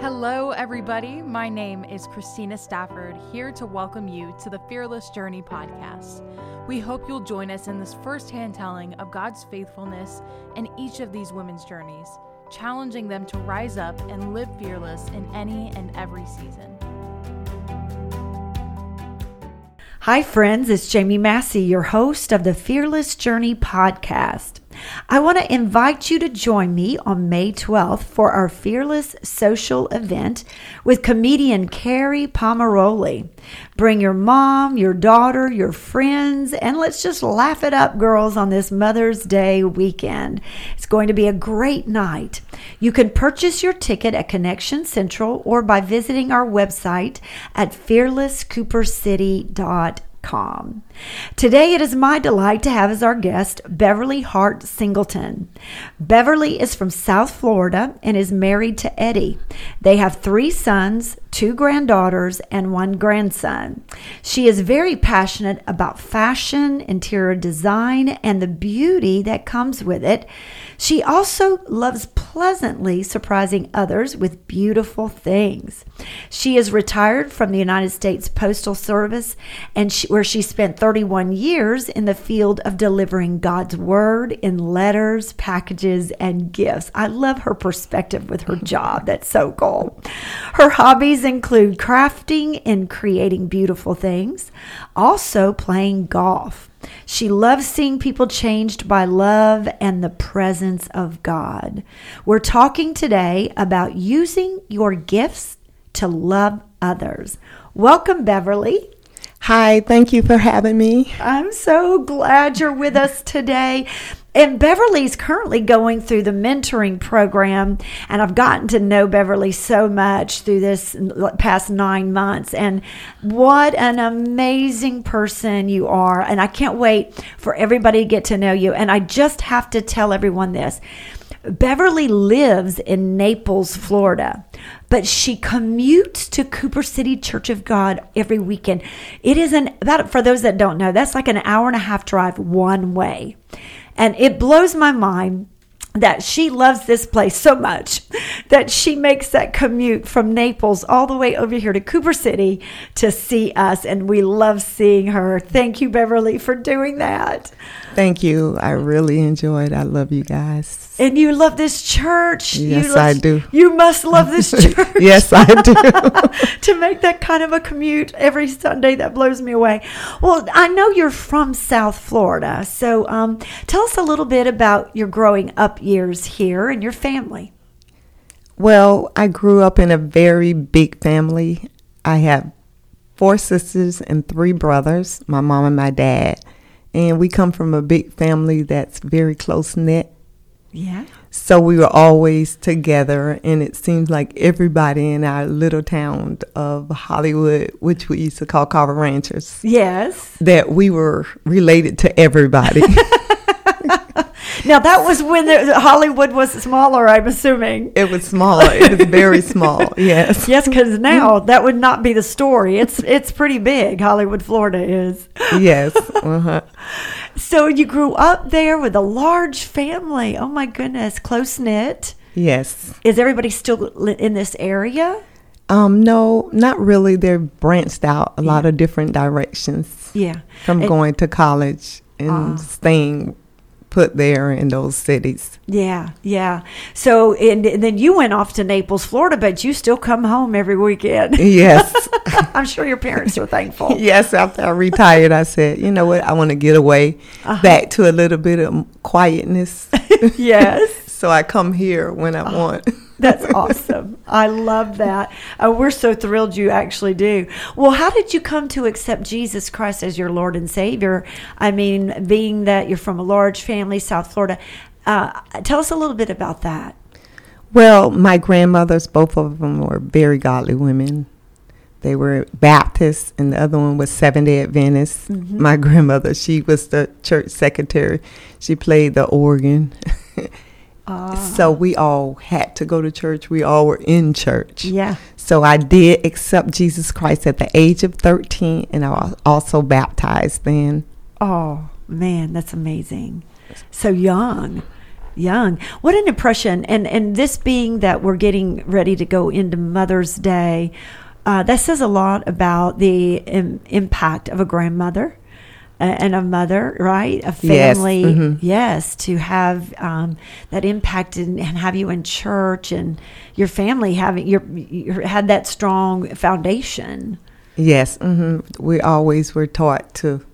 Hello, everybody. My name is Christina Stafford, here to welcome you to the Fearless Journey podcast. We hope you'll join us in this firsthand telling of God's faithfulness in each of these women's journeys, challenging them to rise up and live fearless in any and every season. Hi, friends. It's Jamie Massey, your host of the Fearless Journey podcast. I want to invite you to join me on May 12th for our Fearless social event with comedian Kerri Pomarolli. Bring your mom, your daughter, your friends, and let's just laugh it up, girls, on this Mother's Day weekend. It's going to be a great night. You can purchase your ticket at Connection Central or by visiting our website at fearlesscoopercity.com com. Today, it is my delight to have as our guest Beverly Hart Singleton. Beverly is from South Florida and is married to Eddie. They have three sons, two granddaughters, and one grandson. She is very passionate about fashion, interior design, and the beauty that comes with it. She also loves pleasantly surprising others with beautiful things. She is retired from the United States Postal Service and she, where she spent 31 years in the field of delivering God's word in letters, packages, and gifts. I love her perspective with her job. That's so cool. Her hobbies include crafting and creating beautiful things, also playing golf. She loves seeing people changed by love and the presence of God. We're talking today about using your gifts to love others. Welcome, Beverly. Hi, thank you for having me. I'm so glad you're with us today. And Beverly's currently going through the mentoring program, and I've gotten to know Beverly so much through this past nine months. And what an amazing person you are! And I can't wait for everybody to get to know you. And I just have to tell everyone this Beverly lives in Naples, Florida, but she commutes to Cooper City Church of God every weekend. It is an about for those that don't know, that's like an hour and a half drive one way. And it blows my mind that she loves this place so much that she makes that commute from Naples all the way over here to Cooper City to see us. And we love seeing her. Thank you, Beverly, for doing that. Thank you. I really enjoyed. I love you guys. And you love this church. Yes, love, I do. You must love this church. yes, I do. to make that kind of a commute every Sunday, that blows me away. Well, I know you're from South Florida. So um, tell us a little bit about your growing up years here and your family. Well, I grew up in a very big family. I have four sisters and three brothers, my mom and my dad. And we come from a big family that's very close knit. Yeah. So we were always together, and it seems like everybody in our little town of Hollywood, which we used to call Carver Ranches, yes, that we were related to everybody. now that was when the, Hollywood was smaller. I'm assuming it was smaller. It was very small. Yes. Yes, because now that would not be the story. It's it's pretty big. Hollywood, Florida is. Yes. Uh-huh. So you grew up there with a large family. Oh my goodness, close knit. Yes. Is everybody still in this area? Um, no, not really. They're branched out put there in those cities. Yeah, yeah. So, and, and, then you went off to Naples, Florida, but you still come home every weekend. Yes. I'm sure your parents are thankful. yes, after I retired, I said, you know what, I want to get away uh-huh. back to a little bit of quietness. yes. so I come here when I uh-huh. want. That's awesome. I love that. Uh, we're so thrilled you actually do. Well, how did you come to accept Jesus Christ as your Lord and Savior? I mean, being that you're from a large family, South Florida, uh, tell us a little bit about that. Well, my grandmothers, both of them were very godly women. They were Baptists, and the other one was Seventh Day Adventist. Mm-hmm. My grandmother, she was the church secretary. She played the organ. Uh, so we all had to go to church. We all were in church. Yeah. So I did accept Jesus Christ at the age of 13, and I was also baptized then. Oh, man, that's amazing. So young. young. What an impression! And and this being that we're getting ready to go into Mother's Day, uh, that says a lot about the Im- impact of a grandmother and a mother, right? A Yes, family, mhm. yes, to have um, that impact and, and have you in church and your family having your, your had that strong foundation. Yes, hmm we always were taught to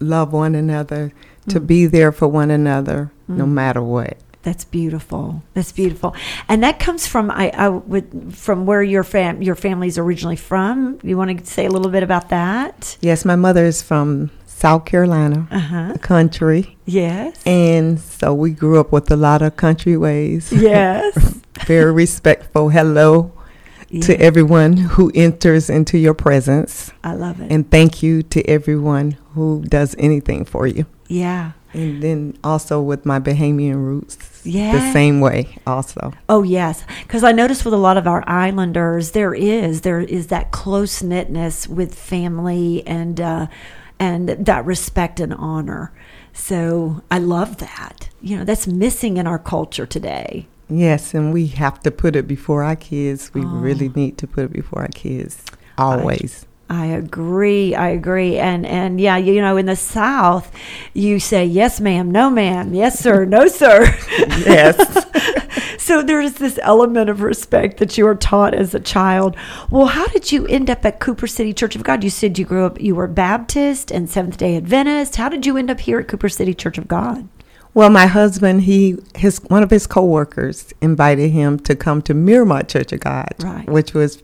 love one another, to be there for one another, no matter what. That's beautiful. That's beautiful, and that comes from I, I would from where your fam your family's originally from. You want to say a little bit about that? Yes, my mother is from South Carolina, Uh huh. country, Yes. and so we grew up with a lot of country ways. yes. Very respectful. Hello to everyone who enters into your presence, I love it. and thank you to everyone who does anything for you. yeah. And then also with my Bahamian roots, Yeah. the same way also. Oh yes, because I noticed with a lot of our islanders, there is there is that close knitness with family and uh, and that respect and honor. So I love that. You know, that's missing in our culture today. Yes, and we have to put it before our kids. We Oh. really need to put it before our kids. Always. I agree. I agree. And and yeah, you know, in the South, you say yes, ma'am, no, ma'am, yes, sir, no, sir. yes. so there's this element of respect that you were taught as a child. Well, how did you end up at Cooper City Church of God? You said you grew up, you were Baptist and Seventh Day Adventist. How did you end up here at Cooper City Church of God? Well, my husband, he his one of his coworkers invited him to come to Miramar Church of God, Right. which was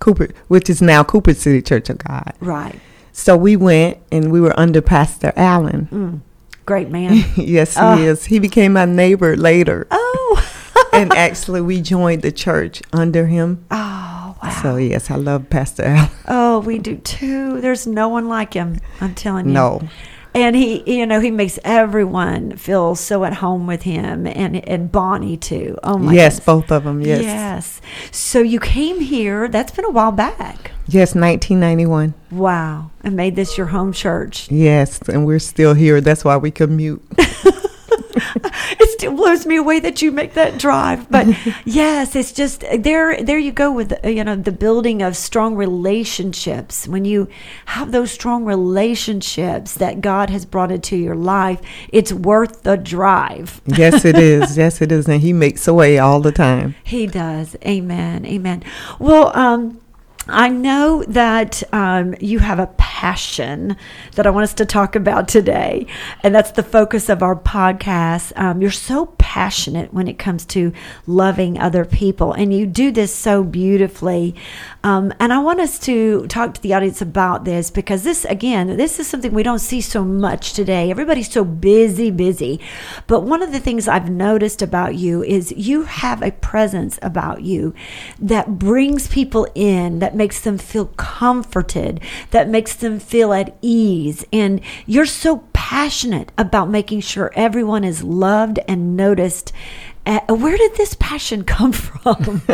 Cooper, which is now Cooper City Church of God. Right. So we went, and we were under Pastor Allen. Mm. Great man. yes, he Ah. is. He became my neighbor later, oh. and actually, we joined the church under him. oh, wow. So yes, I love Pastor Allen. Oh, we do too. There's no one like him. I'm telling you. No, And he, you know, he makes everyone feel so at home with him, and and Bonnie too. Oh my. yes, goodness. both of them. Yes, Yes. So you came here. That's been a while back. yes, 1991. Wow. And made this your home church. Yes, and we're still here. That's why we commute. It still blows me away that you make that drive. But yes, it's just there there you go with you know the building of strong relationships. When you have those strong relationships that God has brought into your life, it's worth the drive. yes, it is. Yes, it is. And he makes a way all the time. He does. Amen. Amen. Well, um, I know that um, you have a passion that I want us to talk about today, and that's the focus of our podcast. Um, you're so passionate when it comes to loving other people, and you do this so beautifully. Um, and I want us to talk to the audience about this because this, again, this is something we don't see so much today. Everybody's so busy, busy. But one of the things I've noticed about you is you have a presence about you that brings people in, that makes them feel comforted, that makes them feel at ease. And you're so passionate about making sure everyone is loved and noticed. Uh, where did this passion come from?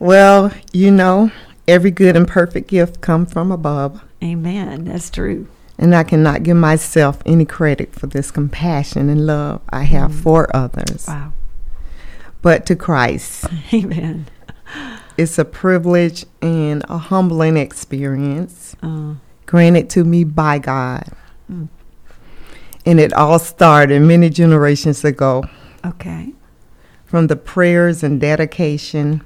Well, you know, every good and perfect gift come from above. Amen. That's true. And I cannot give myself any credit for this compassion and love I have for others. Wow. But to Christ, Amen. It's a privilege and a humbling experience Uh, granted to me by God. Mm. And it all started many generations ago okay. from the prayers and dedication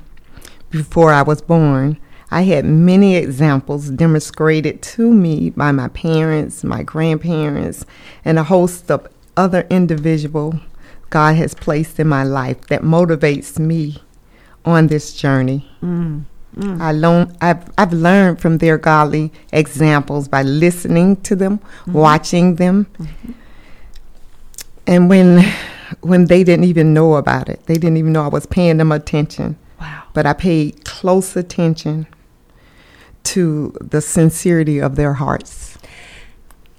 before I was born. I had many examples demonstrated to me by my parents, my grandparents, and a host of other individuals God has placed in my life that motivates me on this journey. Mm. Mm. I learn, I've, I've learned from their godly examples by listening to them, watching them. And when when they didn't even know about it, they didn't even know I was paying them attention. Wow. But I paid close attention to the sincerity of their hearts.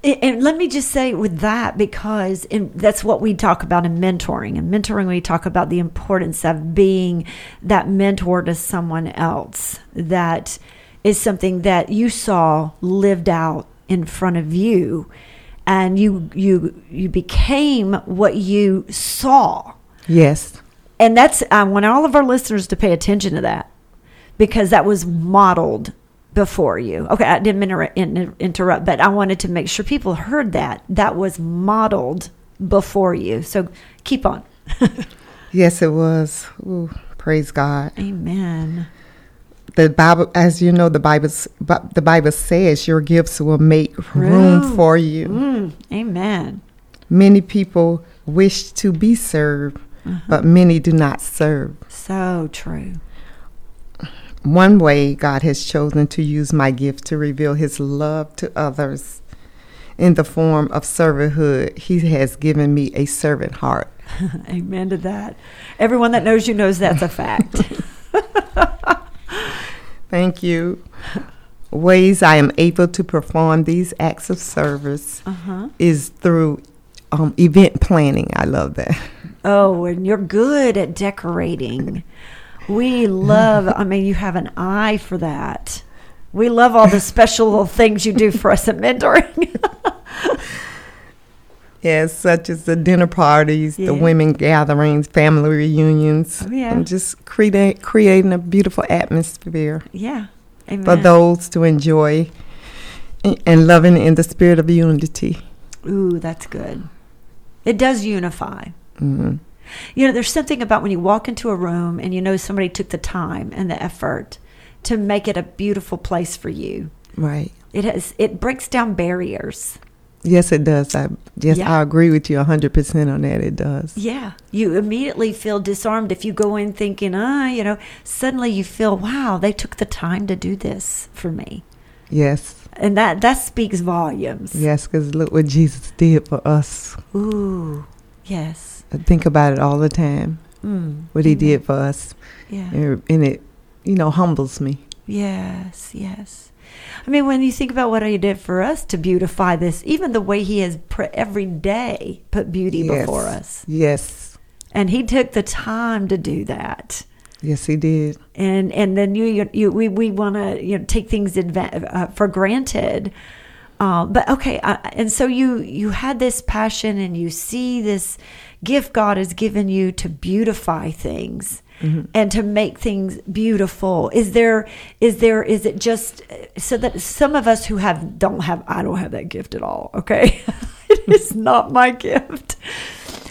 And- let me just say with that, because in, that's what we talk about in mentoring. And mentoring, we talk about the importance of being that mentor to someone else. That is something that you saw lived out in front of you. and you you you became what you saw. Yes. And that's I want all of our listeners to pay attention to that because that was modeled before you. Okay, I didn't inter- in- interrupt, but I wanted to make sure people heard that that was modeled before you. So keep on. Yes, it was. Ooh, praise God. Amen. The Bible, as you know, the Bible, the Bible says your gifts will make room Room. for you. Mm, amen. Many people wish to be served, but many do not serve. So true. One way God has chosen to use my gift to reveal his love to others in the form of servanthood, he has given me a servant heart. Amen to that. Everyone that knows you knows that's a fact. Thank you. Ways I am able to perform these acts of service uh-huh. is through um, event planning. I love that. Oh, and you're good at decorating. We love, I mean, you have an eye for that. We love all the special little things you do for us at mentoring. Yes, such as the dinner parties, Yeah. the women gatherings, family reunions, Oh, yeah. and just create, creating a beautiful atmosphere yeah. Amen. for those to enjoy and, loving in the spirit of unity. Ooh, that's good. It does unify. hmm You know, there's something about when you walk into a room and you know somebody took the time and the effort to make it a beautiful place for you. Right. It has it breaks down barriers. Yes, it does. I yes, Yeah. I agree with you hundred percent on that. It does. Yeah. You immediately feel disarmed if you go in thinking, ah, you know, suddenly you feel, wow, they took the time to do this for me. Yes, And that that speaks volumes. yes. Because look what Jesus did for us. Ooh. Yes. I think about it all the time. Mm. What He Amen. did for us, Yeah. and and it, you know, humbles me. Yes, yes. I mean, when you think about what he did for us to beautify this, even the way he has pr- every day put beauty Yes. before us, Yes, and he took the time to do that. yes, He did. And and then you you, you we we want to you know take things adva- uh, for granted. Uh, but okay, uh, and so you you had this passion, and you see this gift God has given you to beautify things mm-hmm. and to make things beautiful. Is there is there is it just so that some of us who have don't have I don't have that gift at all. Okay, it is not my gift.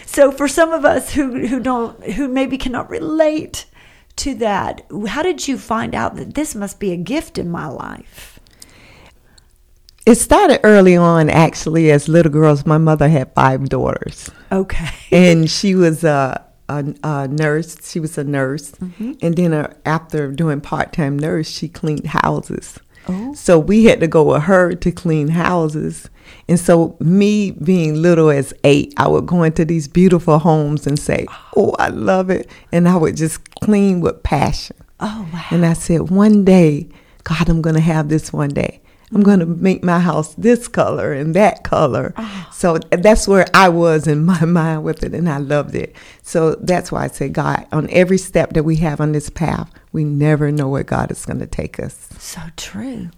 So for some of us who who don't who maybe cannot relate to that, how did you find out that this must be a gift in my life? It started early on, actually, as little girls. My mother had five daughters, Okay. and she was a, a, a nurse. She was a nurse, and then uh, after doing part time nurse, she cleaned houses. Oh. So we had to go with her to clean houses. And so, me being little as eight, I would go into these beautiful homes and say, Oh, I love it. And I would just clean with passion. Oh wow. And I said, One day, God, I'm going to have this one day. I'm going to make my house this color and that color. Ah. So that's where I was in my mind with it, and I loved it. So that's why I say, God, on every step that we have on this path, we never know where God is going to take us. So true.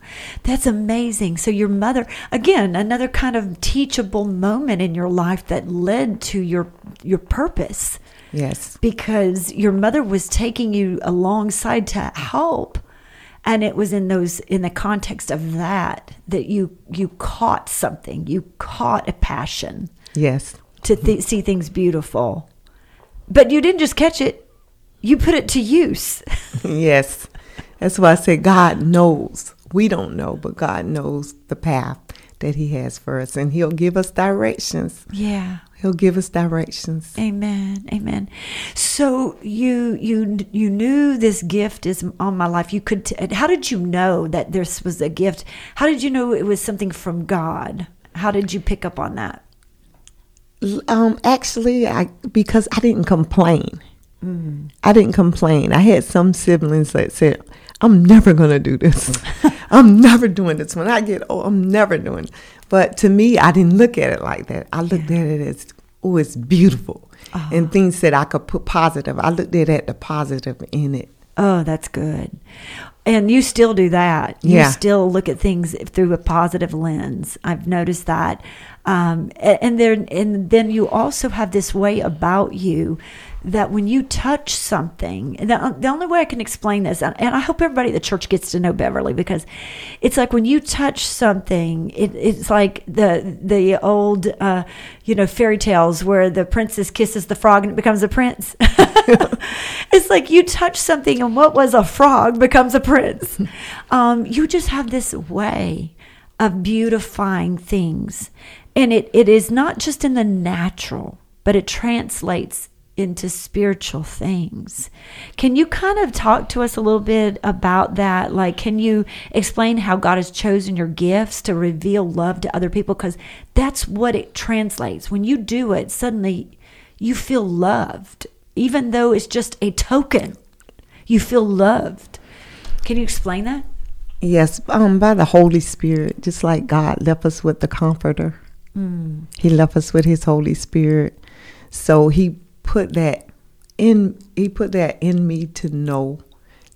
That's amazing. So your mother again, another kind of teachable moment in your life that led to your your purpose Yes. because your mother was taking you alongside to help and it was in those in the context of that that you you caught something. You caught a passion Yes. to th- see things beautiful. But you didn't just catch it. You put it to use. yes. That's why I say God knows. We don't know, but God knows the path that He has for us, and He'll give us directions. yeah. He'll give us directions. Amen. Amen. So you you you knew this gift is on my life. You could. T- how did you know that this was a gift? How did you know it was something from God? How did you pick up on that? Um, actually, I because I didn't complain. I didn't complain. I had some siblings that said, "I'm never gonna do this. I'm never doing this. When I get old, I'm never doing." It. But to me, I didn't look at it like that. I looked at it as, "Oh, it's beautiful," and things that I could put positive. I looked at it the positive in it. Oh, that's good. And you still do that. You Yeah. still look at things through a positive lens. I've noticed that. Um, a- and then and then you also have this way about you that when you touch something, the, the only way I can explain this, and and I hope everybody at the church gets to know Beverly because it's like when you touch something, it, it's like the the old uh, you know fairy tales where the princess kisses the frog and it becomes a prince. it's like you touch something and what was a frog becomes a prince. Um, you just have this way of beautifying things. And it, it is not just in the natural, but it translates into spiritual things. Can you kind of talk to us a little bit about that? Like, can you explain how God has chosen your gifts to reveal love to other people? Because that's what it translates. When you do it, suddenly you feel loved, even though it's just a token. You feel loved. Can you explain that? Yes, um, by the Holy Spirit, just like God left us with the Comforter. He left us with His Holy Spirit. So He put that in. He put that in me to know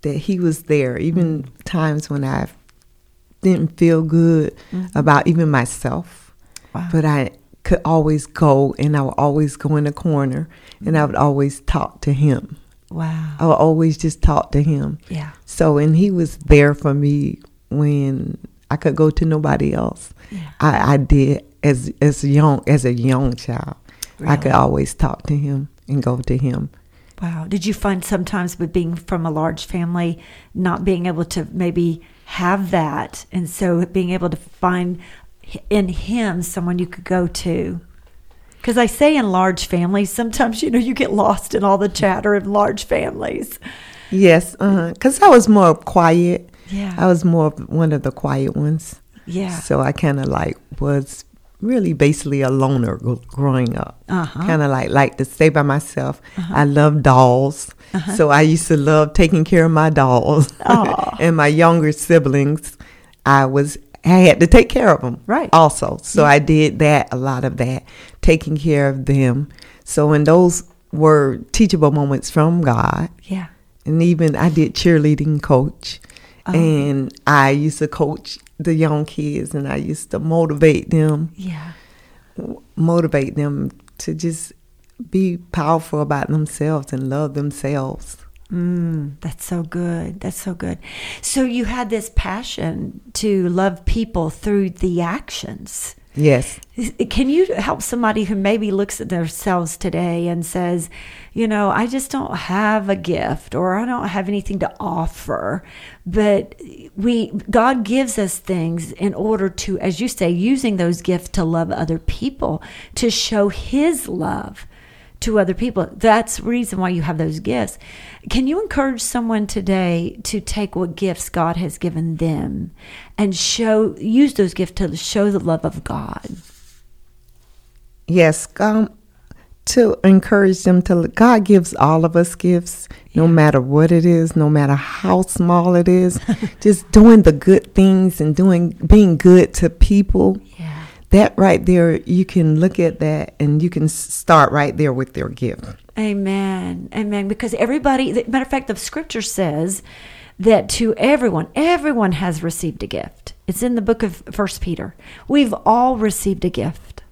that He was there, even mm-hmm. times when I didn't feel good mm-hmm. about even myself. Wow. But I could always go, and I would always go in the corner, and I mm-hmm. would always talk to Him. Wow. I would always just talk to Him. Yeah. So, and he was there for me when I could go to nobody else. Yeah. I, I did as as young as a young child. I could always talk to him and go to him. Wow. Did you find sometimes with being from a large family, not being able to maybe have that, and so being able to find in him someone you could go to? Because I say in large families, sometimes you know you get lost in all the chatter in large families. Yes, uh-huh. because I was more quiet. Yeah. I was more of one of the quiet ones. Yeah. So I kind of like was really basically a loner growing up. Uh-huh. Kind of like like to stay by myself. I love dolls, Uh-huh. so I used to love taking care of my dolls. And my younger siblings, I was I had to take care of them. Right. Also, so I did that a lot of that, taking care of them. So when those were teachable moments from God, Yeah. and even I did cheerleading coach, Oh. and I used to coach the young kids, and I used to motivate them, Yeah. motivate them to just be powerful about themselves and love themselves. Mm, that's so good. That's so good. So you had this passion to love people through the actions. Yes, Can you help somebody who maybe looks at themselves today and says, you know, I just don't have a gift or I don't have anything to offer, but we God gives us things in order to as you say using those gifts to love other people, to show his love to other people. That's the reason why you have those gifts. Can you encourage someone today to take what gifts God has given them and show use those gifts to show the love of God? yes. Um, to encourage them to God gives all of us gifts, no matter what it is, no matter how small it is. just doing the good things and doing being good to people. Yeah. That right there you can look at that and you can start right there with their gift Amen. Amen. Because everybody, matter of fact, the scripture says that to everyone, everyone has received a gift. It's in the book of First Peter. We've all received a gift.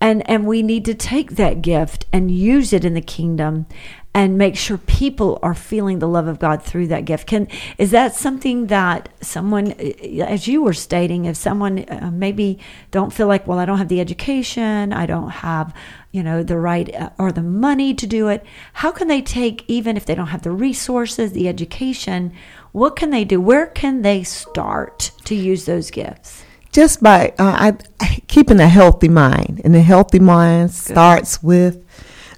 And and we need to take that gift and use it in the kingdom and make sure people are feeling the love of God through that gift. Can is that something that someone as you were stating if someone uh, maybe don't feel like well I don't have the education, I don't have you know the right uh, or the money to do it, how can they take even if they don't have the resources, the education, what can they do? Where can they start to use those gifts? just by uh, I, keeping a healthy mind and a healthy mind starts with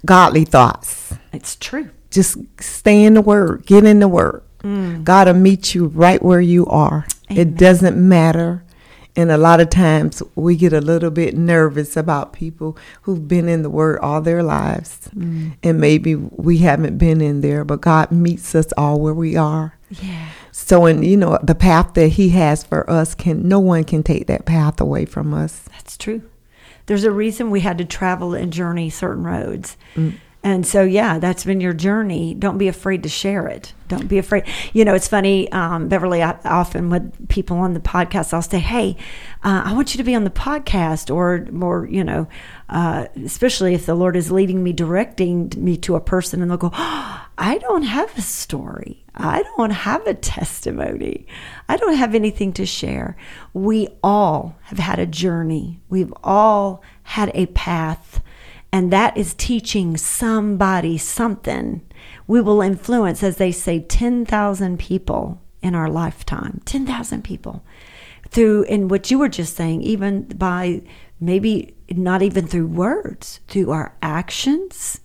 godly thoughts It's true. just stay in the word get in the word mm. god will meet you right where you are Amen. it doesn't matter and a lot of times we get a little bit nervous about people who've been in the word all their lives mm. and maybe we haven't been in there but god meets us all where we are Yeah. so, and you know, the path that He has for us can no one can take that path away from us. That's true. There's a reason we had to travel and journey certain roads. Mm. And so, yeah, that's been your journey. Don't be afraid to share it. Don't be afraid. You know, it's funny, um, Beverly, I, often with people on the podcast, I'll say, hey, uh, I want you to be on the podcast, or, or you know, uh, especially if the Lord is leading me, directing me to a person, and they'll go, oh, I don't have a story. I don't have a testimony. I don't have anything to share. We all have had a journey, we've all had a path and that is teaching somebody something, we will influence, as they say, 10,000 people in our lifetime. 10,000 people. Through, and what you were just saying, even by maybe not even through words, through our actions,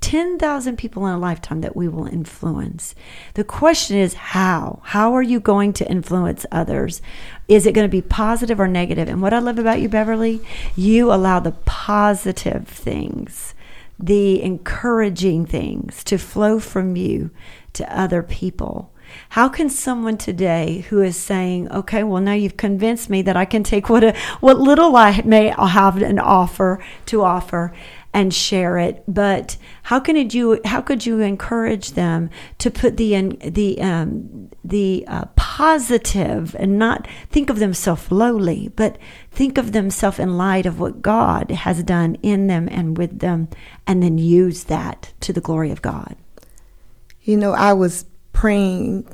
10,000 people in a lifetime that we will influence. The question is how? How are you going to influence others? Is it going to be positive or negative? And what I love about you, Beverly, you allow the positive things, the encouraging things to flow from you to other people. How can someone today who is saying, "Okay, well now you've convinced me that I can take what a, what little I may have an offer to offer and share it. But how can you how could you encourage them to put the the um, the uh, positive and not think of themselves lowly, but think of themselves in light of what God has done in them and with them, and then use that to the glory of God. You know, I was praying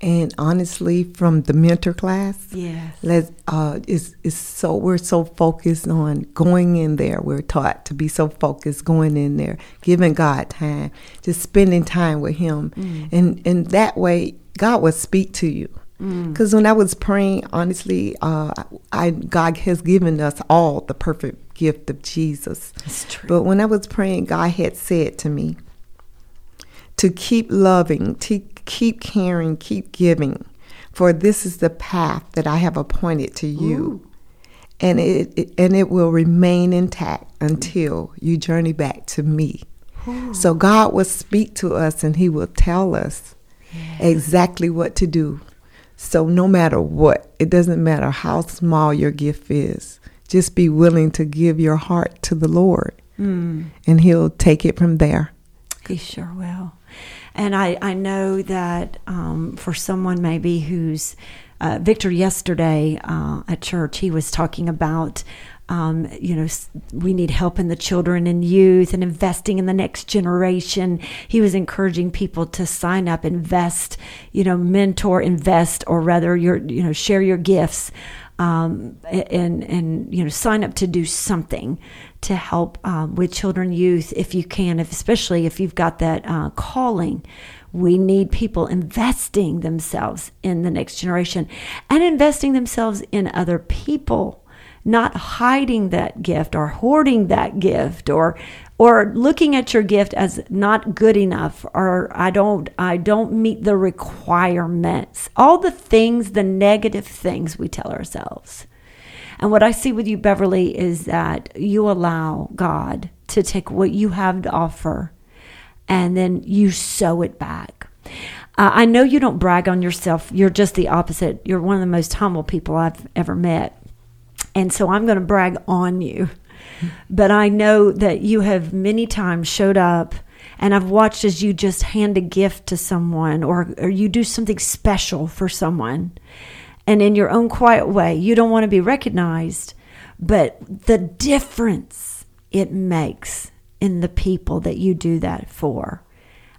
and honestly from the mentor class yes let uh is is so we're so focused on going in there we're taught to be so focused going in there giving god time just spending time with him mm. and and that way god will speak to you because mm. when i was praying honestly uh i god has given us all the perfect gift of jesus but when i was praying god had said to me to keep loving, to keep caring, keep giving, for this is the path that I have appointed to you. Ooh. And it, it, and it will remain intact until you journey back to me. Ooh. So God will speak to us and he will tell us yes. exactly what to do. So no matter what, it doesn't matter how small your gift is, just be willing to give your heart to the Lord. Mm. And he'll take it from there. He sure will. And I, I know that um, for someone maybe who's uh, Victor yesterday uh, at church, he was talking about. Um, you know, we need help in the children and youth and investing in the next generation. He was encouraging people to sign up, invest, you know, mentor, invest, or rather, your, you know, share your gifts, um, and and you know, sign up to do something to help um, with children, youth, if you can, if, especially if you've got that uh, calling. We need people investing themselves in the next generation and investing themselves in other people, not hiding that gift or hoarding that gift or or looking at your gift as not good enough or I don't I don't meet the requirements. All the things, the negative things we tell ourselves. And what I see with you, Beverly, is that you allow God to take what you have to offer and then you sow it back. Uh, I know you don't brag on yourself. You're just the opposite. You're one of the most humble people I've ever met. And so I'm going to brag on you. But I know that you have many times showed up and I've watched as you just hand a gift to someone or, or you do something special for someone and in your own quiet way. You don't want to be recognized, but the difference it makes in the people that you do that for.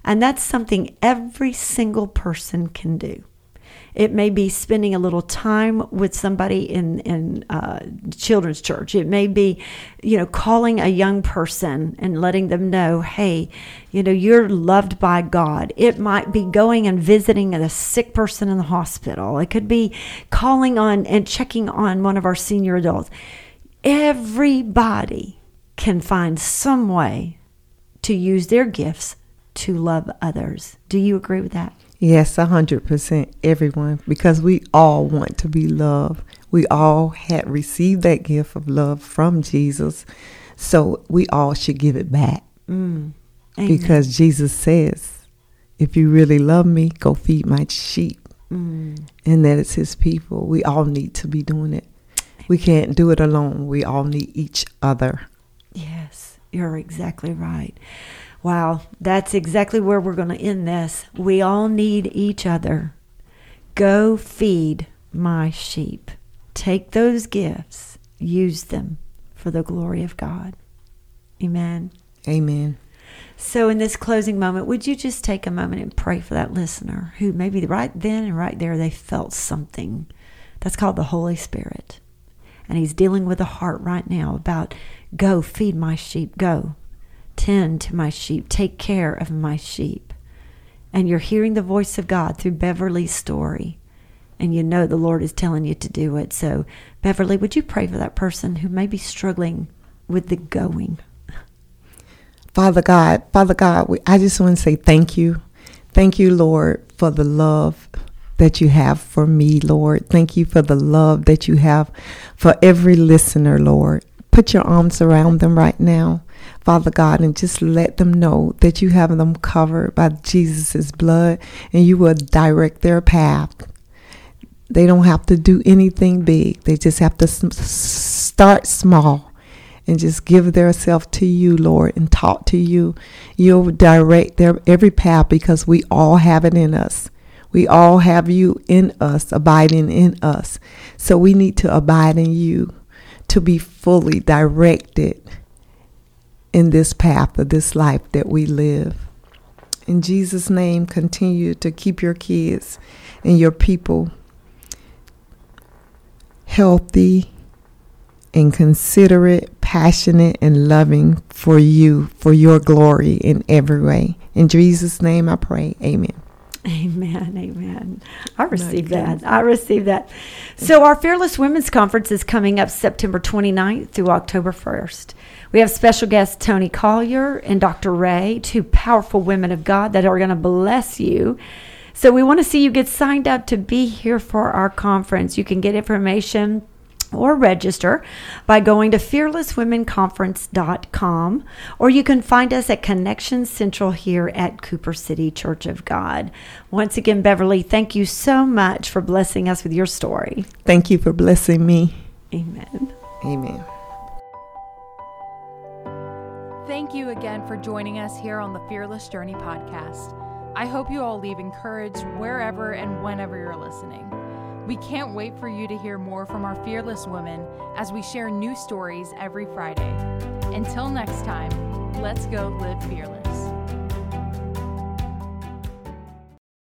And that's something every single person can do. It may be spending a little time with somebody in in uh, children's church. It may be, you know, calling a young person and letting them know, hey, you know, you're loved by God. It might be going and visiting a sick person in the hospital. It could be calling on and checking on one of our senior adults. Everybody can find some way to use their gifts to love others. Do you agree with that? Yes, a hundred percent, everyone, because we all want to be loved. We all had received that gift of love from Jesus, so we all should give it back. Mm. Because Jesus says, "If you really love me, go feed my sheep," mm. and that is His people. We all need to be doing it. We can't do it alone. We all need each other. Yes, you're exactly right. Wow, that's exactly where we're going to end this. We all need each other. Go feed my sheep. Take those gifts, use them for the glory of God. Amen. Amen. So, in this closing moment, would you just take a moment and pray for that listener who maybe right then and right there they felt something? That's called the Holy Spirit. And He's dealing with a heart right now about go feed my sheep, go tend to my sheep, take care of my sheep. And you're hearing the voice of God through Beverly's story. And you know the Lord is telling you to do it. So, Beverly, would you pray for that person who may be struggling with the going? Father God, Father God, we, I just want to say thank you. Thank you, Lord, for the love that you have for me, Lord. Thank you for the love that you have for every listener, Lord. Put your arms around them right now, Father God, and just let them know that you have them covered by Jesus' blood and you will direct their path. They don't have to do anything big, they just have to start small and just give themselves to you, Lord, and talk to you. You'll direct their every path because we all have it in us. We all have you in us, abiding in us. So we need to abide in you to be fully directed in this path of this life that we live. In Jesus' name, continue to keep your kids and your people healthy and considerate, passionate, and loving for you, for your glory in every way. In Jesus' name I pray. Amen. Amen. Amen. I receive that. I receive that. So, our Fearless Women's Conference is coming up September 29th through October 1st. We have special guests Toni Collier and Dr. Ray, two powerful women of God that are going to bless you. So, we want to see you get signed up to be here for our conference. You can get information or register by going to fearlesswomenconference.com or you can find us at Connection Central here at Cooper City Church of God. Once again, Beverly, thank you so much for blessing us with your story. Thank you for blessing me. Amen. Amen. Thank you again for joining us here on the Fearless Journey podcast. I hope you all leave encouraged wherever and whenever you're listening. We can't wait for you to hear more from our fearless women as we share new stories every Friday. Until next time, let's go live fearless.